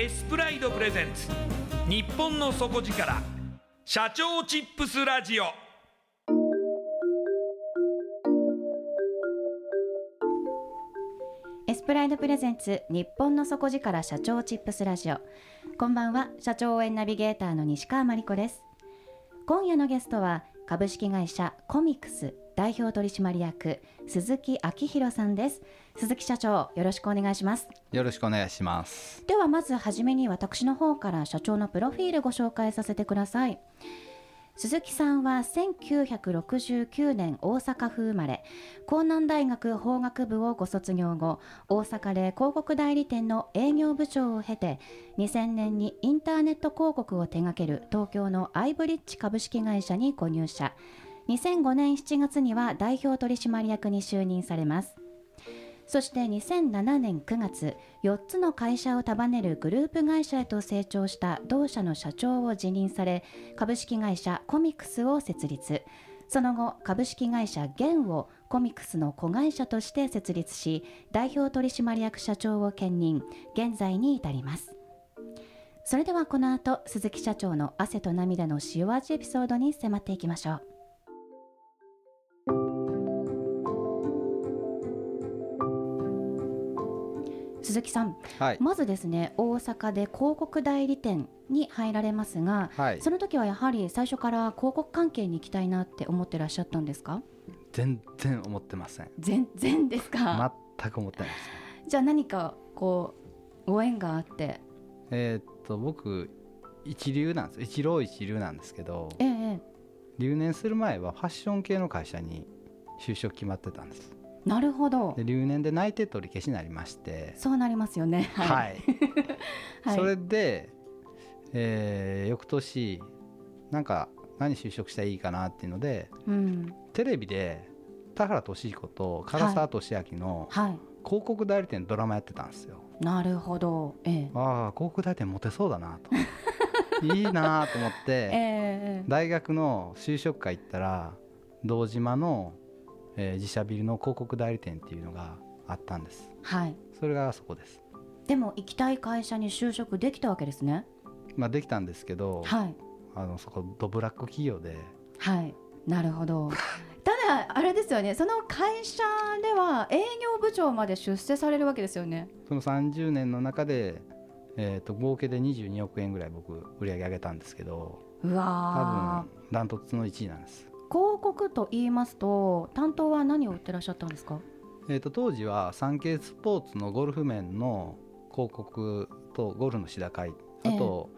エスプライドプレゼンツ。日本の底力。社長チップスラジオ。エスプライドプレゼンツ。日本の底力。社長チップスラジオ。こんばんは。社長応援ナビゲーターの西川真理子です。今夜のゲストは株式会社コミックス。代表取締役鈴木明弘さんです。鈴木社長よろしくお願いします。よろしくお願いします。ではまずはじめに私の方から社長のプロフィールご紹介させてください。鈴木さんは1969年大阪府生まれ。江南大学法学部をご卒業後大阪で広告代理店の営業部長を経て2000年にインターネット広告を手掛ける東京のアイブリッジ株式会社にご入社2005年7月には代表取締役に就任されます。そして2007年9月4つの会社を束ねるグループ会社へと成長した同社の社長を辞任され株式会社コミックスを設立。その後株式会社ゲンをコミックスの子会社として設立し代表取締役社長を兼任現在に至ります。それではこの後鈴木社長の汗と涙の塩味エピソードに迫っていきましょう。鈴木さん、はい、まずですね大阪で広告代理店に入られますが、はい、その時はやはり最初から広告関係に行きたいなって思ってらっしゃったんですか？全然思ってません。全然ですか？全く思ってないです。じゃあ何かこうご縁があって？えー、っと僕一流なんです。一浪一流なんですけど、ええ、留年する前はファッション系の会社に就職決まってたんですなるほど。で留年で内定取り消しになりまして。そうなりますよね。はい、はい。はい、それで、えー、翌年なんか何就職したらいいかなっていうので、うん、テレビで田原俊彦と唐沢俊明の広告代理店ドラマやってたんですよ、はい、なるほど、ええ、ああ広告代理店モテそうだなと。いいなと思って、えー、大学の就職会行ったら堂島のえー、自社ビルの広告代理店っていうのがあったんです。はい。それがそこです。でも行きたい会社に就職できたわけですね。まあできたんですけど、はい、あのそこドブラック企業で。はい。なるほど。ただあれですよね。その会社では営業部長まで出世されるわけですよね。その30年の中で、えーと、と合計で22億円ぐらい僕売り上げ上げたんですけどうわ多分ダントツの1位なんです広告と言いますと担当は何を売ってらっしゃったんですか、えーと、当時はサンケイスポーツのゴルフ面の広告とゴルフの志田会。あと、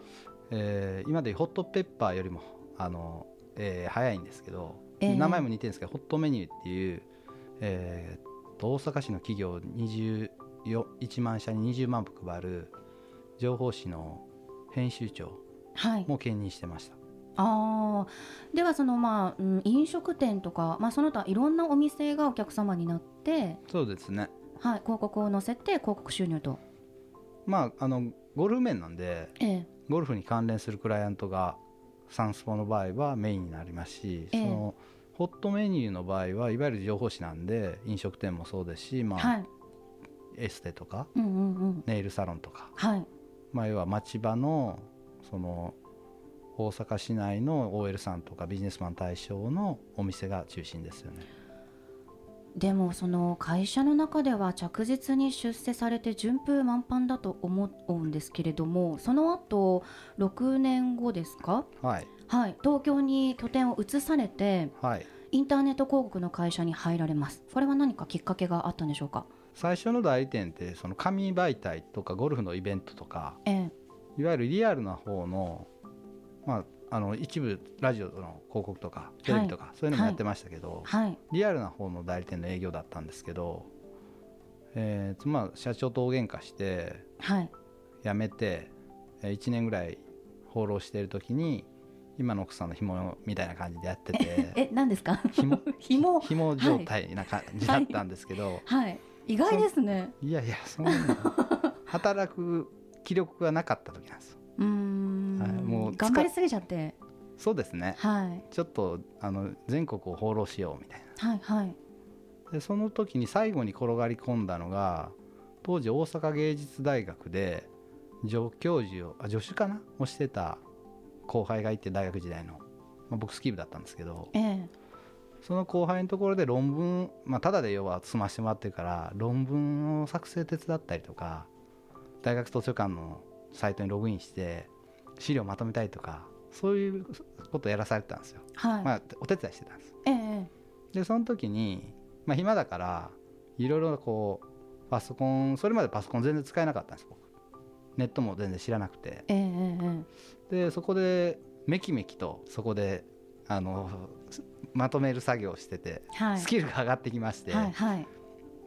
えー今でいうホットペッパーよりもあの、えー早いんですけど、ええ。名前も似てるんですけどホットメニューっていう、えーと大阪市の企業21万社に20万部配る情報誌の編集長はい。も兼任してました。あー。ではそのまあ、うん、飲食店とか、まあ、その他いろんなお店がお客様になって、そうですね。はい、広告を載せて広告収入と、まああのゴルフ面なんでええ。ゴルフに関連するクライアントがサンスポの場合はメインになりますし、ええ。そのホットメニューの場合はいわゆる情報誌なんで飲食店もそうですし、まあはい。エステとかうんうんうん。ネイルサロンとか、はい。まあ、要は町場のその大阪市内の OL さんとかビジネスマン対象のお店が中心ですよね。でもその会社の中では着実に出世されて順風満帆だと思うんですけれどもその後6年後ですか？はい、はい。東京に拠点を移されてはい、インターネット広告の会社に入られます。これは何かきっかけがあったんでしょうか？最初の代理店ってその紙媒体とかゴルフのイベントとかええ。いわゆるリアルな方の,、まあ、あの一部ラジオの広告とかテレビとか、そういうのもやってましたけど、はい。リアルな方の代理店の営業だったんですけど、えーまあ、社長と大喧嘩してはい。辞めてえー1年ぐらい放浪している時に今の奥さんの紐みたいな感じでやっててえ何ですか？紐 紐？紐状態な感じだったんですけど、はい。意外ですね。い、やいやそんな働く気力がなかった時なんですよ。うーん、はいもう頑張りすぎちゃって。そうですね。はい。ちょっとあの全国を放浪しようみたいな。はいはい。でその時に最後に転がり込んだのが当時大阪芸術大学で助教授をあ助手かな？をしてた後輩がいて大学時代の、まあ、僕スキー部だったんですけどええ。その後輩のところで論文まあただで要は済ましてもらってるから論文を作成手伝ったりとか大学図書館のサイトにログインして資料まとめたりとかそういうことをやらされてたんですよ、はい、まあ、お手伝いしてたんです。ええでその時に、まあ、暇だからいろいろこうパソコンそれまでパソコン全然使えなかったんです僕。ネットも全然知らなくて。えええええでそこでめきめきとそこであのまとめる作業をしてて、えはい。スキルが上がってきまして、はいはい。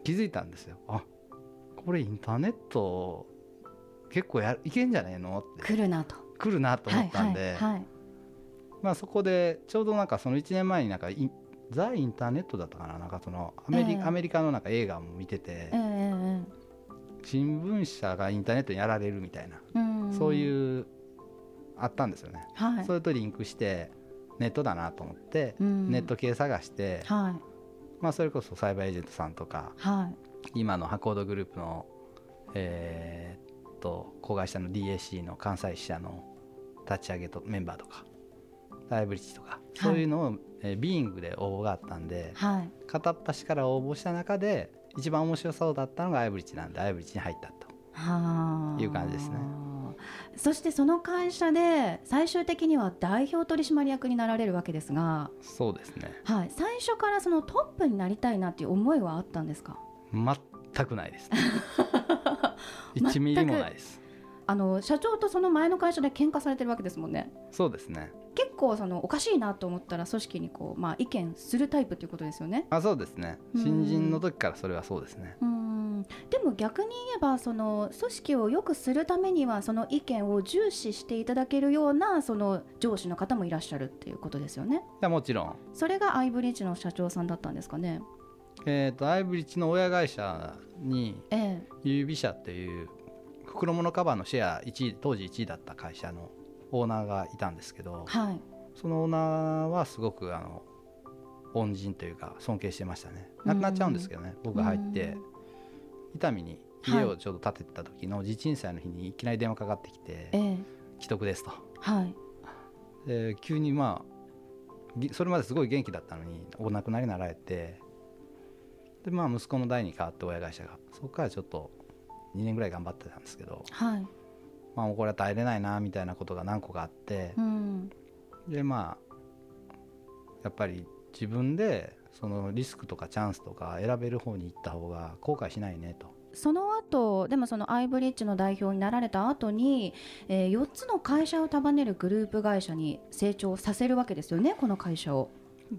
気づいたんですよ。あこれインターネット結構やいけんじゃねえのって。来るなと来るなと思ったんで、まあ、そこでちょうどなんかその1年前になんかザ・インターネットだったかななんかそのアメリ,、ええ。アメリカのなんか映画も見てて、新聞社がインターネットにやられるみたいな、そういうあったんですよね、はい。それとリンクしてネットだなと思って、うん。ネット系探して、はい。まあ、それこそサイバーエージェントさんとかはい。今のハコードグループのえーっと子会社の DAC の関西支社の立ち上げとメンバーとかライブリッジとか、そういうのを、えービーイングで応募があったんではい。片っ端から応募した中で一番面白そうだったのがアイブリッジなんでアイブリッジに入ったと。はあ。いう感じですね。そしてその会社で最終的には代表取締役になられるわけですが、そうですね。はい、最初からそのトップになりたいなっていう思いはあったんですか？全くないです1ミリもないです あの社長とその前の会社で喧嘩されてるわけですもんね。そうですね。結構そのおかしいなと思ったら組織にこう、まあ、意見するタイプっていうことですよね。あそうですね。うん。新人の時からそれはそうですね。うん。でも逆に言えばその組織を良くするためにはその意見を重視していただけるようなその上司の方もいらっしゃるっていうことですよね。いやもちろん。それがアイブリッジの社長さんだったんですかね。えー、とアイブリッジの親会社にええ。指社っていう袋物カバーのシェア1位当時1位だった会社のオーナーがいたんですけどはい。そのオーナーはすごくあの恩人というか尊敬してましたね。亡くなっちゃうんですけどね僕が入って伊丹に家をちょうど建ててた時の地震災の日にいきなり電話かかってきてええ「既得です」と。はい。で急にまあぎそれまですごい元気だったのにお亡くなりになられてでまあ息子の代に変わって親会社がそこからちょっと2年ぐらい頑張ってたんですけどはいまあもうこれは耐えれないなみたいなことが何個かあってうんでまあやっぱり自分でそのリスクとかチャンスとか選べる方に行った方が後悔しないねとその後でもそのアイブリッジの代表になられた後に、えー、4つの会社を束ねるグループ会社に成長させるわけですよねこの会社を。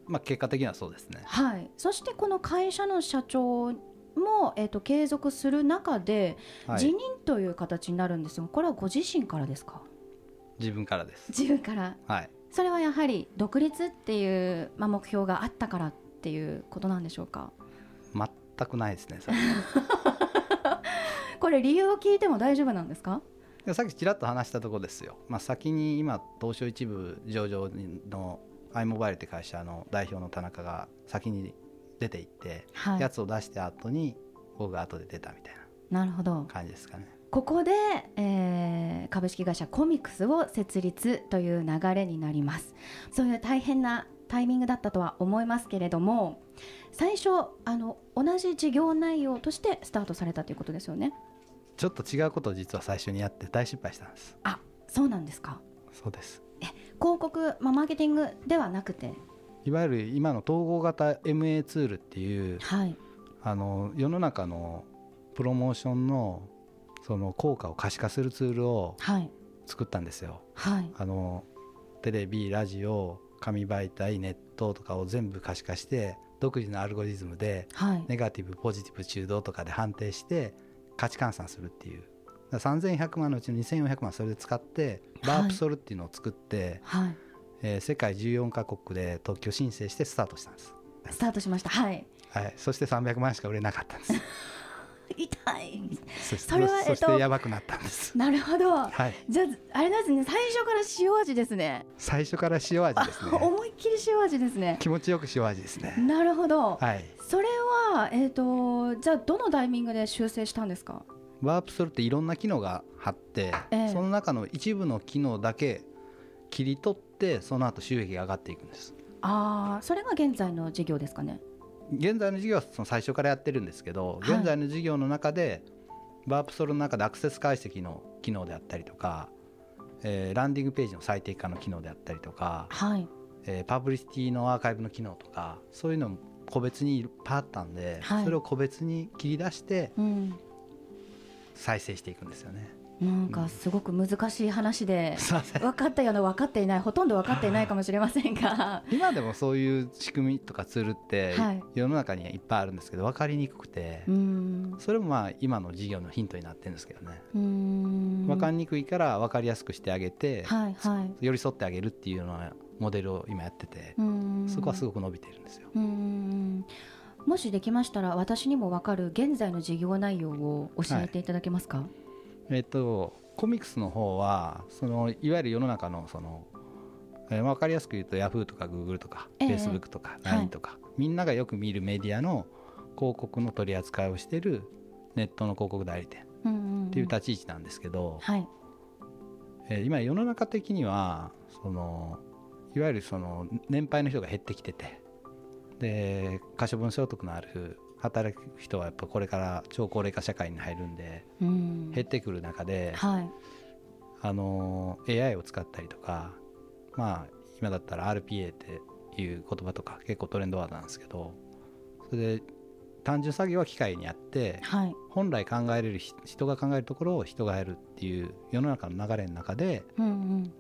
まあ、結果的にはそうですね。はい、そしてこの会社の社長も、えー、と継続する中で、はい辞任という形になるんですがこれはご自身からですか？自分からです。自分からはい。それはやはり独立っていう、まあ、目標があったからっていうことなんでしょうか？全くないですね。それ これ理由を聞いても大丈夫なんですか？でさっきちらっと話したところですよ。まあ、先に今東証一部上場の i モバイルって会社の代表の田中が先に出ていって、はいやつを出した後に僕が後で出たみたいなるほどな感じですかね。ここで、えー株式会社コミックスを設立という流れになりますそういう大変なタイミングだったとは思いますけれども最初あの同じ事業内容としてスタートされたということですよねちょっと違うことを実は最初にやって大失敗したんです。あそうなんですかそうです。広告、まあ、マーケティングではなくて？いわゆる今の統合型 MA ツールっていうはい。あの世の中のプロモーションのその効果を可視化するツールをはい。作ったんですよ。はい。あのテレビラジオ紙媒体ネットとかを全部可視化して独自のアルゴリズムではい。ネガティブポジティブ中道とかで判定して価値換算するっていう。だから3100万のうちの2400万それで使ってはい。バープソルっていうのを作って、はいえー世界14カ国で特許申請してスタートしたんです、スタートしました。はい。はい、そして300万しか売れなかったんです。痛い。そそれはそしえっとてやばくなったんです、なるほど。はい、じゃああれなんですね。最初から塩味ですね。最初から塩味ですね。思いっきり塩味ですね。気持ちよく塩味ですね。なるほど、はい。それはえっ、とじゃあどのタイミングで修正したんですか？ワープソルっていろんな機能があって、ええ。その中の一部の機能だけ切り取ってその後収益が上がっていくんです。ああそれが現在の事業ですかね？現在の事業はその最初からやってるんですけど、はい。現在の事業の中でワープソルの中でアクセス解析の機能であったりとか、えーランディングページの最適化の機能であったりとか、はい。えーパブリシティのアーカイブの機能とかそういうのも個別にいっぱいあったんで、はい。それを個別に切り出してうん。再生していくんですよね。なんかすごく難しい話で分かったような分かっていないほとんど分かっていないかもしれませんが。今でもそういう仕組みとかツールってはい。世の中にいっぱいあるんですけど分かりにくくてそれもまあ今の事業のヒントになってるんですけどね。分かりにくいから分かりやすくしてあげてはいはい。寄り添ってあげるっていうようなモデルを今やっててそこはすごく伸びてるんですよ。もしできましたら私にも分かる現在の事業内容を教えていただけますか、えっとコミックスの方はそのいわゆる世の中のその、えー分かりやすく言うと Yahoo とか Google とかええ。Facebook とかはい。LINE とか、みんながよく見るメディアの広告の取り扱いをしているネットの広告代理店っていう立ち位置なんですけど、はい。えー今世の中的にはそのいわゆるその年配の人が減ってきててで可処分所得のある働く人はやっぱこれから超高齢化社会に入るんでうん。減ってくる中で、はい。あの AI を使ったりとかまあ今だったら RPA っていう言葉とか結構トレンドワードなんですけどそれで単純作業は機械にやってはい。本来考えれるひ人が考えるところを人がやるっていう世の中の流れの中でうんうん。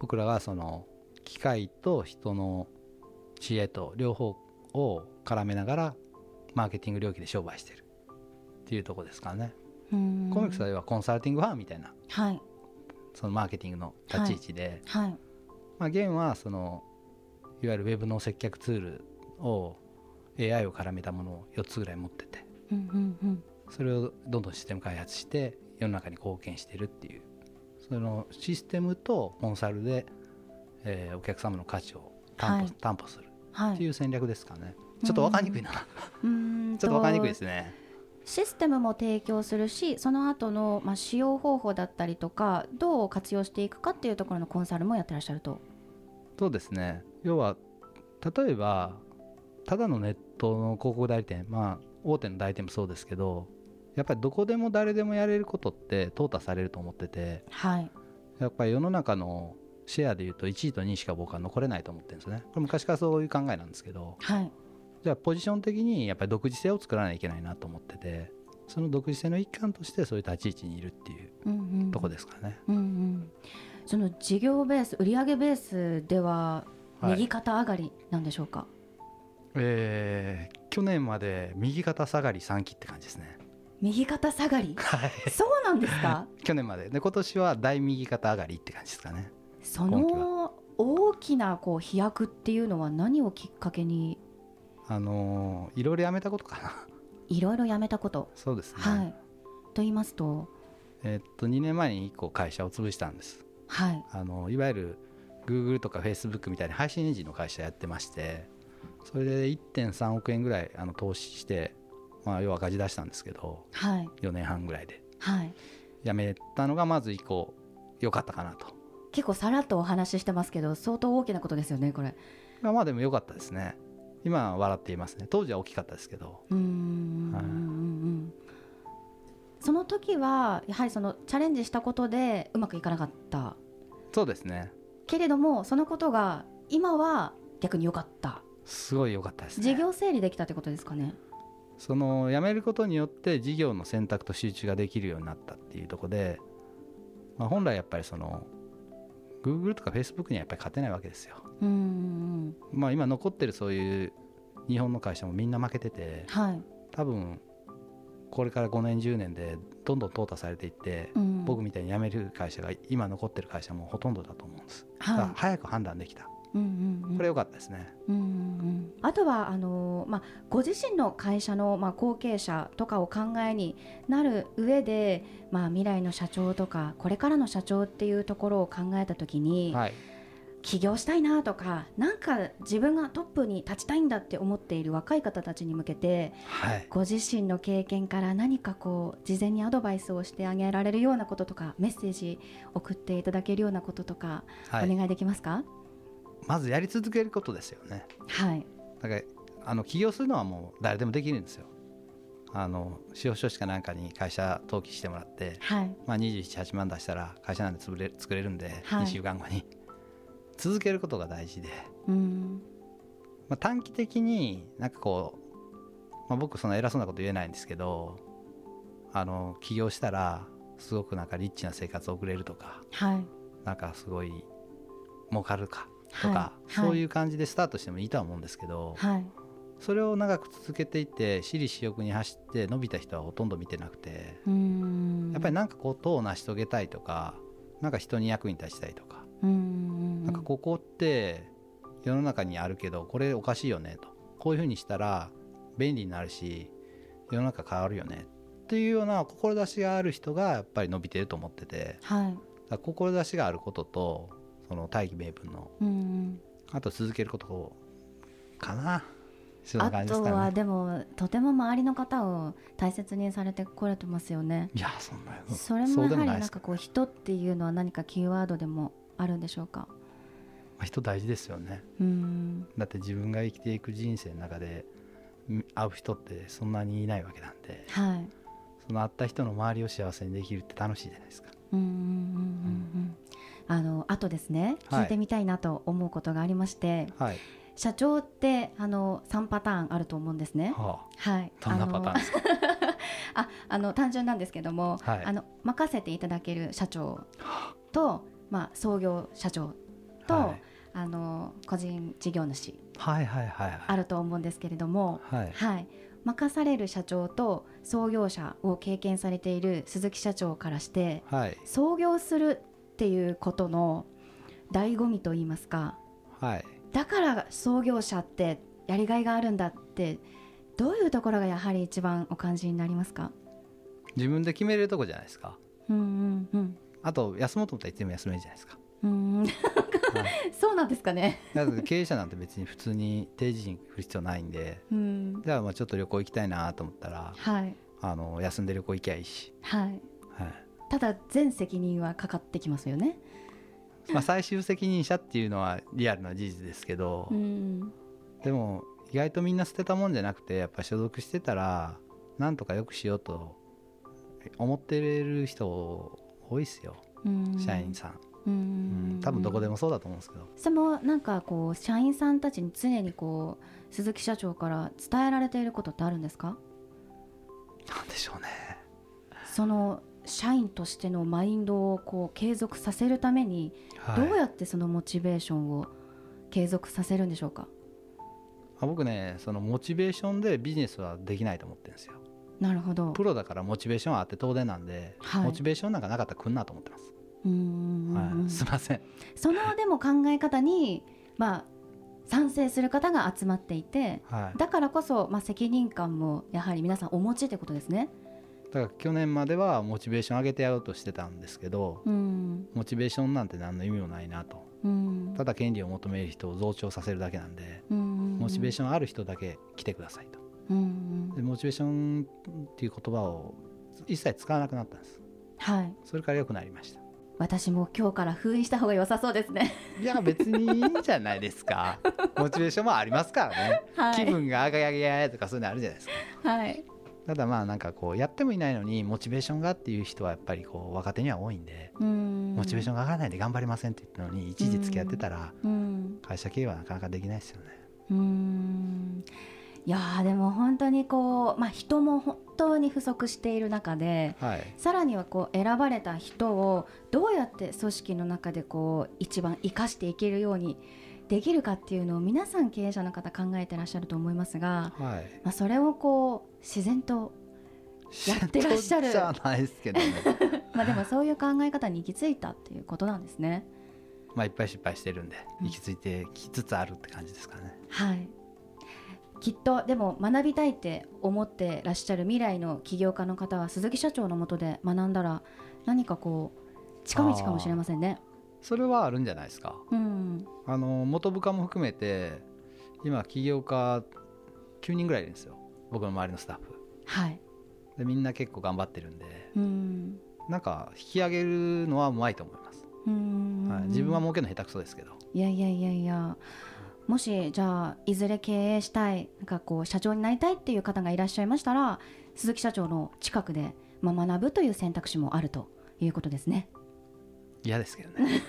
僕らはその機械と人の知恵と両方を絡めながらマーケティング領域で商売してる。っていうところですからね、うん。コミックスではコンサルティングファームみたいな。はい。そのマーケティングの立ち位置で、はい。まあ、現はそのいわゆるウェブの接客ツールを AI を絡めたものを4つぐらい持ってて。うんうんうん。それをどんどんシステム開発して世の中に貢献してるっていう。そのシステムとコンサルで、えーお客様の価値を担保,、はい。担保する。はい。っていう戦略ですかねちょっと分かりにくいな。うーんちょっと分かりにくいですね。システムも提供するしその後のまあ使用方法だったりとかどう活用していくかっていうところのコンサルもやってらっしゃると。そうですね。要は例えばただのネットの広告代理店まあ大手の代理店もそうですけどやっぱりどこでも誰でもやれることって淘汰されると思っててはい。やっぱり世の中のシェアでいうと1位と2位しか僕は残れないと思ってるんですね。これ昔からそういう考えなんですけどはいじゃあポジション的にやっぱり独自性を作らないといけないなと思っててその独自性の一環としてそういう立ち位置にいるっていううんうん。とこですかね、うんうん、その事業ベース売上ベースでははい。右肩上がりなんでしょうか、えー去年まで右肩下がり3期って感じですね。右肩下がり？はい。そうなんですか？去年まで。で今年は大右肩上がりって感じですかね。その大きなこう飛躍っていうのは何をきっかけにあのーいろいろやめたことかな。いろいろやめたこと、そうですね、はい。と言いますと。えーっと2年前に1個会社を潰したんです。はい。あのいわゆる Google とか Facebook みたいな配信エンジンの会社やってましてそれで1.3億円ぐらいあの投資して、まあ、要は赤字出したんですけどはい。4年半ぐらいで。はい。やめたのがまず1個良かったかなと。結構さらっとお話ししてますけど相当大きなことですよねこれ。まあまあでも良かったですね今は笑っていますね。当時は大きかったですけど。うーんうんうんうんその時はやはりそのチャレンジしたことでうまくいかなかった。そうですね。けれどもそのことが今は逆に良かった。すごい良かったですね。事業整理できたってことですかね。その辞めることによって事業の選択と集中ができるようになったっていうところで、まあ、本来やっぱりその Google とか Facebook にはやっぱり勝てないわけですよ。うんうんまあ、今残ってるそういう日本の会社もみんな負けててはい、多分これから5年10年でどんどん淘汰されていって、うん、僕みたいに辞める会社が今残ってる会社もほとんどだと思うんです。だからは早く判断できた。い、うんうんうんこれ良かったですね。うんうんうんあとはあのーまあ、ご自身の会社の、まあ、後継者とかを考えになる上で、まあ、未来の社長とかこれからの社長っていうところを考えた時に、はい。起業したいなとかなんか自分がトップに立ちたいんだって思っている若い方たちに向けてはい。ご自身の経験から何かこう事前にアドバイスをしてあげられるようなこととかメッセージ送っていただけるようなこととか、はい。お願いできますか？まずやり続けることですよね。はいだからあの起業するのはもう誰でもできるんですよ。あの司法書士かなんかに会社登記してもらって、はいまあ、278万出したら会社なんで潰れ作れるんで、はい2週間後に続けることが大事で、うん。まあ、短期的になんかこう、まあ、僕そんな偉そうなこと言えないんですけどあの起業したらすごくなんかリッチな生活を送れるとかはい。なんかすごい儲かるかとか、はい。そういう感じでスタートしてもいいとは思うんですけど、はい。それを長く続けていって私利私欲に走って伸びた人はほとんど見てなくてうん。やっぱり何かことを成し遂げたいとかなんか人に役に立ちたいとか、うんなんかここって世の中にあるけどこれおかしいよねと。こういうふうにしたら便利になるし世の中変わるよねっていうような志がある人がやっぱり伸びてると思ってて。はい。志があることとその大義名分のうんあと続けることかな。そんなあと感じですかね。はでもとても周りの方を大切にされてこれてますよね。いやそんなそれもやはりなんかこう人っていうのは何かキーワードでもあるんでしょうか？まあ人大事ですよね。うん。だって自分が生きていく人生の中でん会う人ってそんなにいないわけなんではい。その会った人の周りを幸せにできるって楽しいじゃないですか。うんうんうんうんうんあのあとですねはい。聞いてみたいなと思うことがありまして、はい、社長ってあの3パターンあると思うんですね。ははい、あ、どんなパターンですか？あ あの単純なんですけども、はい。あの任せていただける社長と、まあ、創業社長と、はい。あの個人事業主はいはいはいはい。あると思うんですけれども、はい。はい、任される社長と創業者を経験されている鈴木社長からしてはい。創業するっていうことの醍醐味といいますかはい。だから創業者ってやりがいがあるんだってどういうところがやはり一番お感じになりますか？自分で決めれるとこじゃないですか。うんうんうんあと休もうと思ったらいつでも休めるじゃないですか。うん。そうなんですかね。だって経営者なんて別に普通に定時に来る必要ないんで。うん、じゃあまあちょっと旅行行きたいなと思ったらはい。あの休んで旅行行きゃいいし、はい。はい。ただ全責任はかかってきますよね。まあ、最終責任者っていうのはリアルな事実ですけど、うん、でも意外とみんな捨てたもんじゃなくてやっぱ所属してたらなんとかよくしようと思ってる人多いですよ。うん。社員さん、ううん。ん、多分どこでもそうだと思うんですけど。それもなんかこう社員さんたちに常にこう鈴木社長から伝えられていることってあるんですか？なんでしょうね。その社員としてのマインドをこう継続させるためにどうやってそのモチベーションを継続させるんでしょうか、あ僕ねそのモチベーションでビジネスはできないと思ってるんですよなるほど。プロだからモチベーションはあって当然なんで、はい。モチベーションなんかなかったら来んなと思ってます、うーんはい、すいません。そのでも考え方にまあ賛成する方が集まっていてはい。だからこそ、まあ、責任感もやはり皆さんお持ちってことですね。だから去年まではモチベーション上げてやろうとしてたんですけどうん。モチベーションなんて何の意味もないなと。うん。ただ権利を求める人を増長させるだけなんでうん。モチベーションある人だけ来てくださいとうんでモチベーションっていう言葉を一切使わなくなったんです。はい。それから良くなりました。私も今日から封印した方が良さそうですね。いや別にいいんじゃないですか。モチベーションもありますからね、はい、気分が上がり上げとかそういうのあるじゃないですか。はい、ただまあなんかこうやってもいないのにモチベーションがっていう人はやっぱりこう若手には多いんでうん。モチベーションが上がらないで頑張りませんって言ったのに一時付き合ってたらうん。会社経営はなかなかできないですよね。うんいやーでも本当にこう、まあ、人も本当に不足している中ではい。さらにはこう選ばれた人をどうやって組織の中でこう一番生かしていけるようにできるかっていうのを皆さん経営者の方考えてらっしゃると思いますが、はい。まあ、それをこう自然とやってらっしゃる。じゃないですけどね。まあでもそういう考え方に行き着いたっていうことなんですね。まあいっぱい失敗してるんでうん行き着いてきつつあるって感じですかね。はいきっとでも学びたいって思ってらっしゃる未来の起業家の方は鈴木社長のもとで学んだら何かこう近道かもしれませんね。それはあるんじゃないですか。うん、あの元部下も含めて今起業家9人ぐらいいるんですよ。僕の周りのスタッフ。はい、でみんな結構頑張ってるんで。うん。なんか引き上げるのはうまいと思います、うん。はい、自分は儲けるの下手くそですけど。いやいやいやいやもしじゃあいずれ経営したいなんかこう社長になりたいっていう方がいらっしゃいましたら鈴木社長の近くで、まあ、学ぶという選択肢もあるということですね。嫌ですけどね、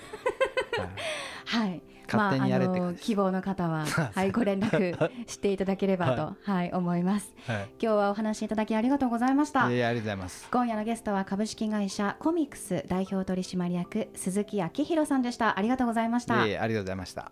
はいまあ、あの希望の方は、はい、ご連絡していただければと、はい、思います。はい今日はお話しいただきありがとうございました。えーありがとうございます今夜のゲストは株式会社コミックス代表取締役鈴木明弘さんでした。ありがとうございました。えーありがとうございました